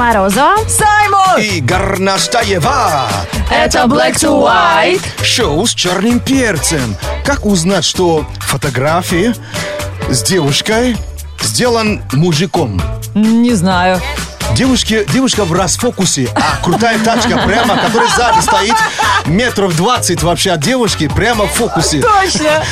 Морозова. Саймон! И Горнаштаева. Это Black to White. Шоу с черным перцем. Как узнать, что фотографии с девушкой сделан мужиком? Не знаю. Девушки, девушка в расфокусе, а крутая тачка прямо, которая сзади стоит, метров 20 вообще от девушки, прямо в фокусе. Точно.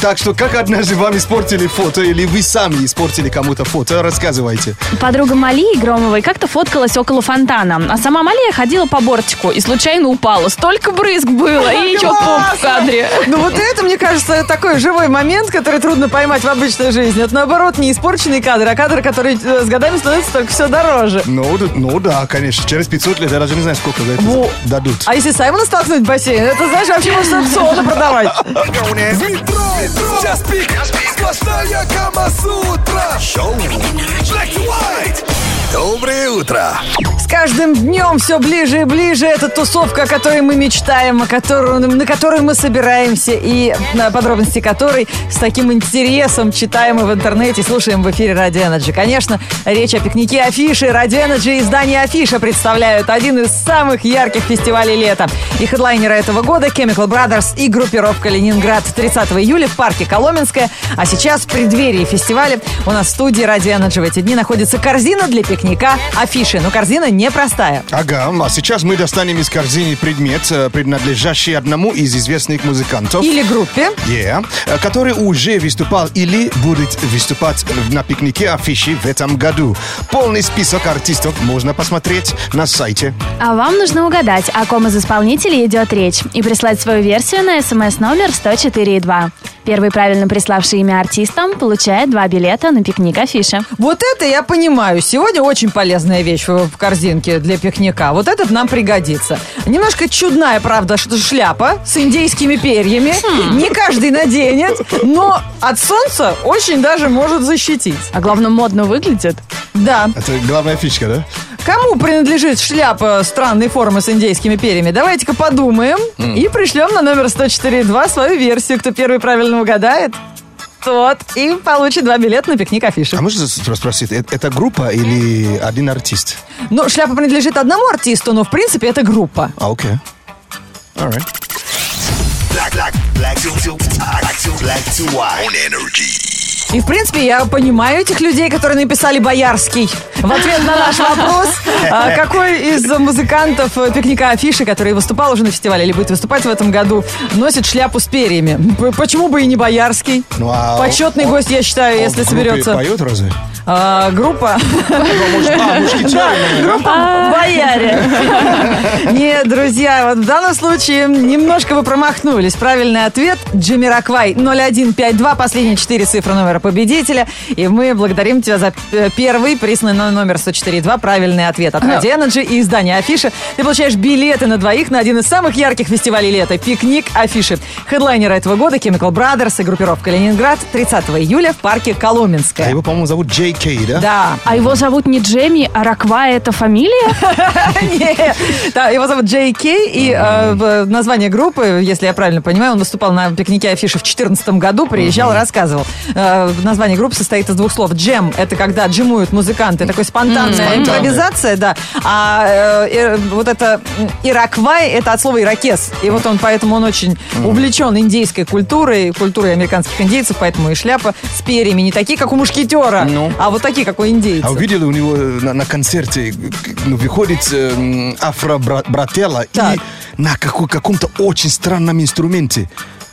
Так что, как однажды вам испортили фото, или вы сами испортили кому-то фото, рассказывайте. Подруга Малии Громовой как-то фоткалась около фонтана, а сама Малия ходила по бортику и случайно упала. Столько брызг было, и еще поп в кадре. Ну вот это, мне кажется, такой живой момент, который трудно поймать в обычной жизни. Это наоборот не испорченный кадр, а кадр, который э, с годами становится только все дороже. Ну, да- ну да, конечно, через 500 лет я даже не знаю, сколько за это Во. дадут. А если Саймона столкнуть в бассейн, это, знаешь, вообще можно аукционы продавать. Метро, час пик, сплошная Камасутра. Шоу Black to White. Доброе утро. С каждым днем все ближе и ближе эта тусовка, о которой мы мечтаем, о которой, на которую мы собираемся, и на подробности которой с таким интересом читаем и в интернете, слушаем в эфире Radio Energy. Конечно, речь о пикнике Афиши. Radio Energy и издание Афиша представляют один из самых ярких фестивалей лета. И хедлайнеры этого года Chemical Brothers и группировка Ленинград 30 июля в парке Коломенское. А сейчас в преддверии фестиваля у нас в студии Radio Energy в эти дни находится корзина для пикника Афиши. Но корзина непростая. Ага, а сейчас мы достанем из корзины предмет, э, принадлежащий одному из известных музыкантов. Или группе. Yeah, э, который уже выступал или будет выступать на пикнике афиши в этом году. Полный список артистов можно посмотреть на сайте. А вам нужно угадать, о ком из исполнителей идет речь, и прислать свою версию на смс-номер 104.2. Первый правильно приславший имя артистам получает два билета на пикник афиши. Вот это я понимаю. Сегодня очень полезная вещь в в корзинке для пикника. Вот этот нам пригодится. Немножко чудная, правда, что шляпа с индейскими перьями. Не каждый наденет, но от солнца очень даже может защитить. А главное, модно выглядит. Да. Это главная фишка, да? Кому принадлежит шляпа странной формы с индейскими перьями? Давайте-ка подумаем и пришлем на номер 104.2 свою версию. Кто первый правильно угадает, тот и получит два билета на пикник афиши. А можно спросить, э- это группа или один артист? Ну, шляпа принадлежит одному артисту, но в принципе это группа. А, окей. Alright. Black, black, black to, to, black to, black to white. On energy. И, в принципе, я понимаю этих людей, которые написали «Боярский». В ответ на наш вопрос, а, какой из музыкантов э, пикника Афиши, который выступал уже на фестивале или будет выступать в этом году, носит шляпу с перьями? Почему бы и не Боярский? Ну, а Почетный он- гость, я считаю, Он если соберется поет разве? а, группа. А, мушкетеры, наверное. Бояре. Нет, друзья, вот в данном случае немножко вы промахнулись. Правильный ответ Джимми Раквай 0152, последние четыре цифры номера победителя. И мы благодарим тебя за э, первый присланный на номер 104.2 правильный ответ от Radio Energy и издания Афиши. Ты получаешь билеты на двоих на один из самых ярких фестивалей лета «Пикник Афиши». Хедлайнеры этого года Chemical Brothers и группировка Ленинград 30 июля в парке А Коломенское. его, по-моему, зовут Джей Кей, да? Да, А его зовут не Джемми, а Раква это фамилия? Нет. Да, его зовут Джей Кей, и э, название группы, если я правильно понимаю, он выступал на пикнике афиши в 2014 году, приезжал, рассказывал. Э, название группы состоит из двух слов. Джем – это когда джемуют музыканты, такой спонтанная Спонтанная. импровизация, да. А э, э, вот это ираквай – это от слова иракес. И вот он, поэтому он очень увлечен индейской культурой, культурой американских индейцев, поэтому и шляпа с перьями не такие, как у мушкетера, Ну. а вот такие, как у индейцев. А увидели у него на, на концерте, ну, выходит э, афро-брателла и на каком-то очень странном инструменте.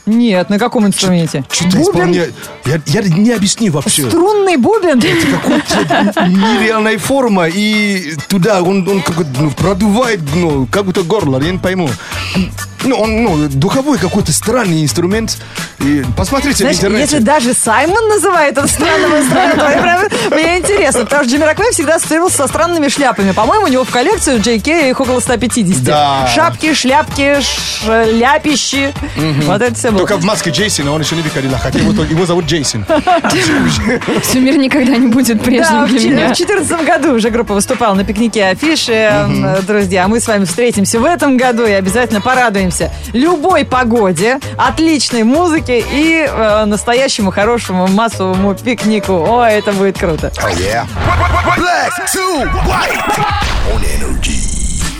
Нет, на каком инструменте? Что-то исполняет. Я, я не объясню вообще. Струнный бубен? Какой-то нереальная форма, и туда он, он как ну, продувает, ну, как будто горло, я не пойму. Ну, он, ну, духовой какой-то странный инструмент. И посмотрите Знаешь, в интернете. если даже Саймон называет это странным инструментом, мне интересно, потому что Джимми Роквей всегда ассоциировался со странными шляпами. По-моему, у него в Джей Кей их около 150. Да. Шапки, шляпки, шляпищи. Вот это все было. Только в маске Джейсона он еще не выходил, хотя его, его зовут Джейсон. Все мир никогда не будет Да, прежним в для меня. 2014 году уже группа выступала на пикнике афиши. Э, Друзья, мы с вами встретимся в этом году и обязательно порадуемся любой погоде, отличной музыке и э, настоящему хорошему массовому пикнику. О, это будет круто. Oh. Yeah. Black to white on energy.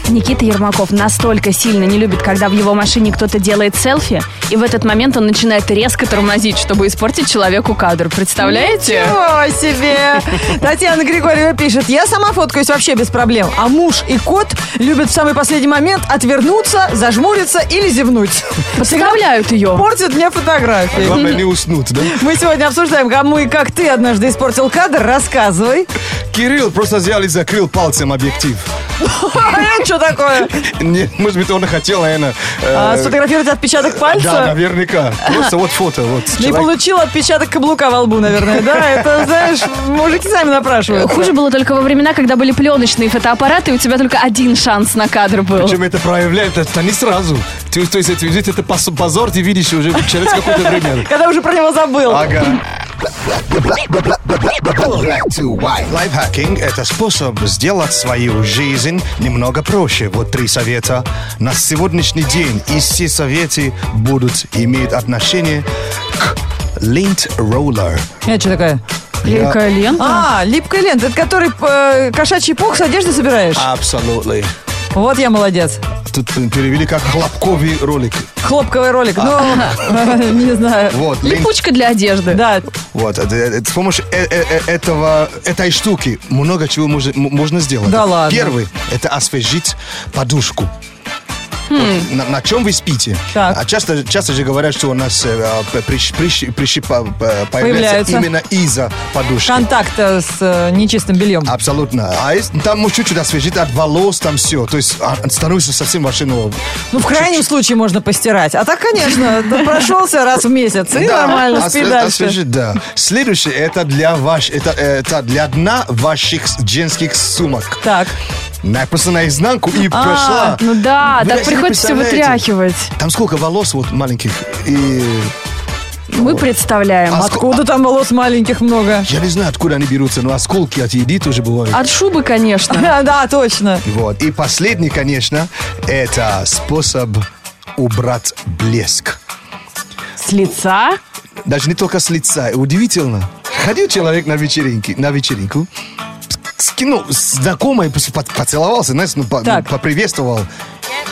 Никита Ермаков настолько сильно не любит, когда в его машине кто-то делает селфи, и в этот момент он начинает резко тормозить, чтобы испортить человеку кадр. Представляете? Ничего себе! Татьяна Григорьева пишет, я сама фоткаюсь вообще без проблем, а муж и кот любят в самый последний момент отвернуться, зажмуриться или зевнуть. Подставляют ее. Портят мне фотографии. Главное не уснуть, да? Мы сегодня обсуждаем, кому и как ты однажды испортил кадр. Рассказывай. Кирилл просто взял и закрыл пальцем объектив. Что такое? Не, может быть, он хотел, наверное... э, А, Сфотографировать отпечаток Да, пальца? наверняка. Просто вот фото. Вот, Не человек- получил отпечаток каблука во лбу, наверное, да? Это, знаешь, мужики сами напрашивают. Хуже было только во времена, когда были пленочные фотоаппараты, и у тебя только один шанс на кадр был. Причем это проявляет, это не сразу. Ты, то есть, это, это позор, ты видишь уже через какое-то время. Когда уже про него забыл. Ага. Лайфхакинг – это способ сделать свою жизнь немного проще. Вот три совета на сегодняшний день. И все советы будут иметь отношение к roller. Это что такое? Липкая лента. А, липкая лента. Это который э, кошачий пух с одежды собираешь? Абсолютно. Вот я молодец. Тут перевели как хлопковый ролик. Хлопковый ролик. Ну, не знаю. Вот, Липучка для одежды. Да, Вот, это- с помощью э- э- э- этого, этой штуки много чего можно сделать. Да ладно. Первый – это освежить подушку. Вот на, на чем вы спите? Так. А часто, часто же говорят, что у нас э, прищ- прищ- прищипа- п- появляется Появляется. именно из-за подушки. контакта с э, нечистым бельем. Абсолютно. А если- там может чуть-чуть освежить от волос, там все. То есть а, становится совсем вообще ну, Ну, в крайнем случае можно постирать. А так, конечно, да прошелся раз в месяц, и нормально, спи дальше. да. Следующее это для ваш, это, это для дна ваших женских сумок. Так. На, просто наизнанку и А, прошла. Ну да, Вы так приходится вытряхивать. Там сколько волос вот маленьких. И Мы представляем. А ск- Откуда там волос маленьких много? я не знаю, откуда они берутся, но осколки от еды тоже бывают. От шубы, конечно. Да, да, точно. Вот. И последний, конечно, это способ убрать блеск. С лица. Даже не только с лица. Удивительно. Ходил человек на вечеринке, на вечеринку, скинул знакомый, по- поцеловался, знаешь, ну, по- Так. ну, поприветствовал.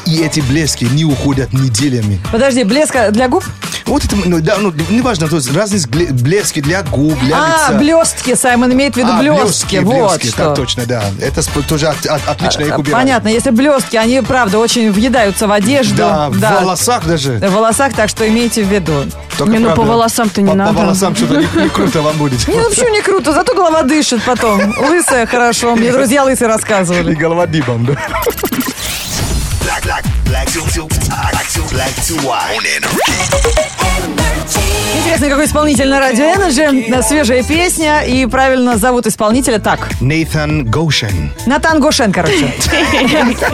И эти блески не уходят неделями. Подожди, блеска для губ? Вот это, ну, да, ну, неважно, то есть разные блески для губ, для А, лица. блестки, Саймон имеет в виду А, блестки. Вот блестки, что. так точно, да. Это сп- тоже от- от- отлично их А, убирают. Понятно, если блестки, они, правда, очень въедаются в одежду. Да, в волосах даже. В волосах, так что имейте в виду. Только, Не, ну, по правда, волосам-то не по- надо. По волосам что-то не, не круто вам будет. Не, ну почему не круто? Зато голова дышит потом. Лысая хорошо. Мне друзья лысые И рассказывали. голова дибом, да. Black, to, black to. Интересно, какой исполнитель на радио Energy. Свежая песня. И правильно зовут исполнителя так. Нейтан Гошен. Натан Гошен, короче.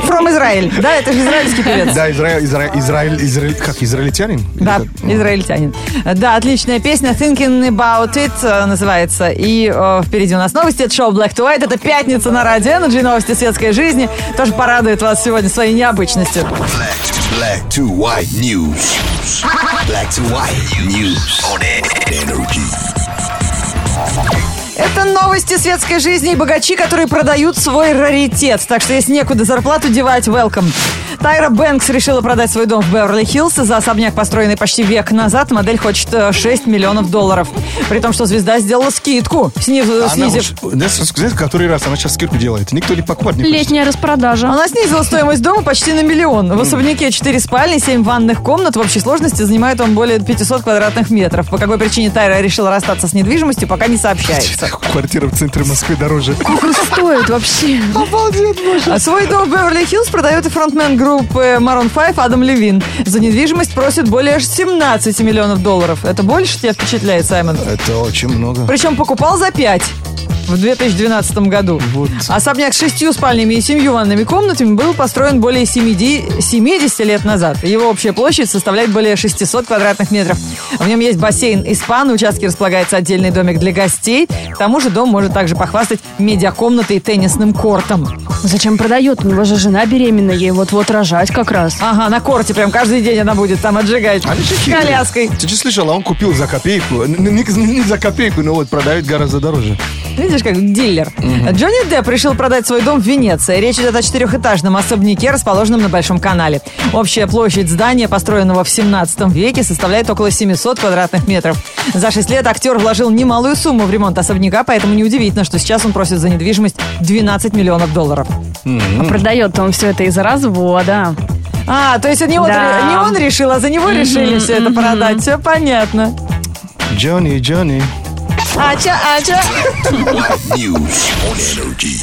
From Израиль. Да, это же израильский певец. Да, Израиль, Израиль, Израиль, Израиль, как израильтянин? Да, израильтянин. Да, отличная песня Thinking About It э, называется. И э, впереди у нас новости. Это шоу Black to White. Это пятница на радио Energy. Новости светской жизни. Тоже порадует вас сегодня своей необычностью. Black, to white news. Black to white news on energy. Это новости светской жизни и богачи, которые продают свой раритет. Так что если некуда зарплату девать, welcome. Тайра Бэнкс решила продать свой дом в Беверли-Хиллз. За особняк, построенный почти век назад, модель хочет э, 6 миллионов долларов. При том, что звезда сделала скидку, снив- Она снизив... уж- знаешь, знаешь, который раз она сейчас скидку делает? Никто не покупает. не хочет. Летняя распродажа. Она снизила стоимость дома почти на миллион. В особняке 4 спальни, 7 ванных комнат. В общей сложности занимает он более 500 квадратных метров. По какой причине Тайра решила расстаться с недвижимостью, пока не сообщается. Квартира в центре Москвы дороже. Сколько стоит вообще? А свой дом в Беверли-Хиллз продает и фронтмен группы Maroon 5 Адам Левин. За недвижимость просит более 17 миллионов долларов. Это больше тебя впечатляет, Саймон? Это очень много. Причем покупал за 5 в 2012 году. Вот. Особняк с шестью спальнями и семью ванными комнатами был построен более 70 70 лет назад. Его общая площадь составляет более 600 квадратных метров. В нем есть бассейн и спа, на участке располагается отдельный домик для гостей. К тому же дом может также похвастать медиакомнатой и теннисным кортом. Зачем продает? У него же жена беременная, ей вот-вот рожать как раз. Ага, на корте прям каждый день она будет там отжигать. Хитрые. Коляской. Ты же слышала, он купил за копейку. Не, не- не за копейку, но вот продают гораздо дороже. Видишь, как дилер. Джонни Депп решил продать свой дом в Венеции. Речь идет о четырехэтажном особняке, расположенном на Большом канале. Общая площадь здания, построенного в 17 веке, составляет около 700 квадратных метров. За 6 лет актер вложил немалую сумму в ремонт особняка, поэтому неудивительно, что сейчас он просит за недвижимость 12 миллионов долларов. А продает он все это из-за развода. А, то есть не он, Да. не он решил, а за него решили все это продать. Все понятно. Джонни, Джонни. Ача, ача.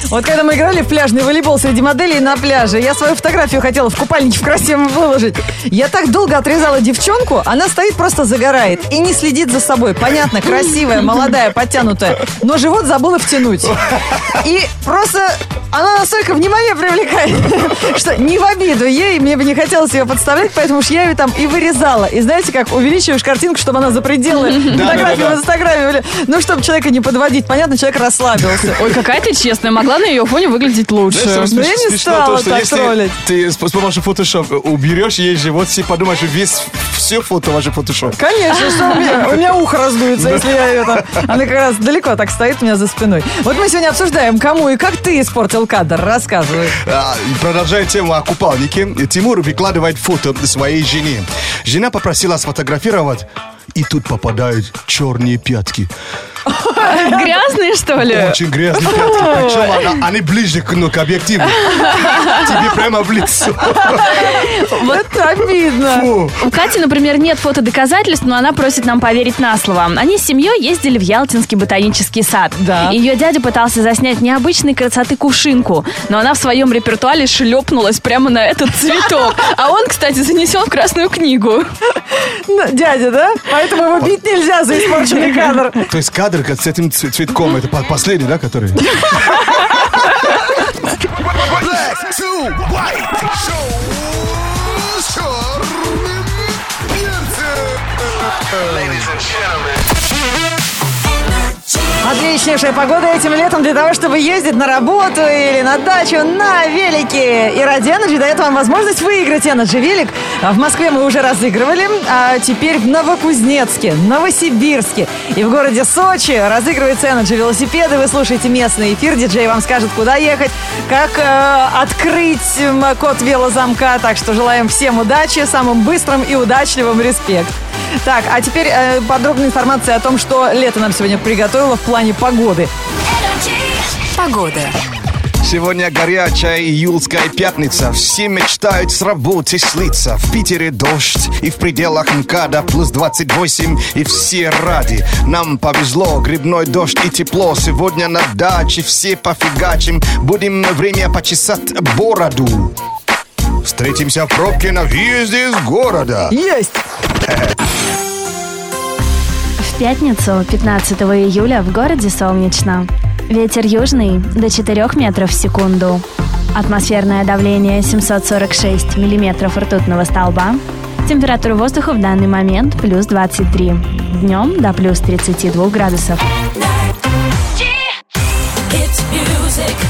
Вот когда мы играли в пляжный волейбол среди моделей на пляже, я свою фотографию хотела в купальнике в красивом выложить. Я так долго отрезала девчонку, она стоит просто загорает и не следит за собой. Понятно, красивая, молодая, подтянутая, но живот забыла втянуть. И просто она настолько внимание привлекает, что не в обиду ей, мне бы не хотелось ее подставлять, поэтому уж я ее там и вырезала. И знаете, как увеличиваешь картинку, чтобы она за пределы фотографии в Инстаграме. были. Ну, чтобы человека не подводить. Понятно, человек расслабился. Ой, какая ты честная, могла на ее фоне выглядеть лучше. Знаешь, Ну, я не смешно стала что так если троллить. Ты с, помощью фотошоп уберешь ей живот, все подумают, что весь, все фото ваше фотошоп. Конечно, что у меня, у меня ухо раздуется, если я там... Она как раз далеко так стоит у меня за спиной. Вот мы сегодня обсуждаем, кому и как ты испортил кадр. Рассказывай. А, Продолжая тему о купальнике, Тимур выкладывает фото своей жене. Жена попросила сфотографировать, и тут попадают черные пятки. Грязные, что ли? Очень грязные пятки. Причем она- они ближе к, ну, к объективу. Тебе прямо в лицо. Это обидно. Фу. У Кати, например, нет фотодоказательств, но она просит нам поверить на слово. Они с семьей ездили в Ялтинский ботанический сад. Да. Ее дядя пытался заснять необычной красоты кувшинку, но она в своем репертуаре шлепнулась прямо на этот цветок. А он, кстати, занесен в Красную книгу. Ну, Дядя, да? Поэтому его бить нельзя за испорченный кадр. То есть кадр с этим цветком, это по- последний, да, который? Отличнейшая погода этим летом для того, чтобы ездить на работу или на дачу на велике. И ради Energy дает вам возможность выиграть Energy велик. А В Москве мы уже разыгрывали, а теперь в Новокузнецке, Новосибирске и в городе Сочи разыгрывается Energy велосипеды. Вы слушаете местный эфир, диджей вам скажет, куда ехать, как э, открыть код велозамка. Так что желаем всем удачи, самым быстрым и удачливым респект. Так, а теперь э, подробная информация о том, что лето нам сегодня приготовило в плане погоды. Погода. Сегодня горячая июльская пятница. Все мечтают с работы слиться. В Питере дождь и в пределах МКАДа плюс 28 и все ради. Нам повезло, грибной дождь и тепло. Сегодня на даче все пофигачим. Будем время почесать бороду. Встретимся в пробке на въезде из города. Есть! В пятницу, 15 июля, в городе солнечно. Ветер южный до 4 метров в секунду. Атмосферное давление 746 миллиметров ртутного столба. Температура воздуха в данный момент плюс 23. Днем до плюс 32 градусов. Hit music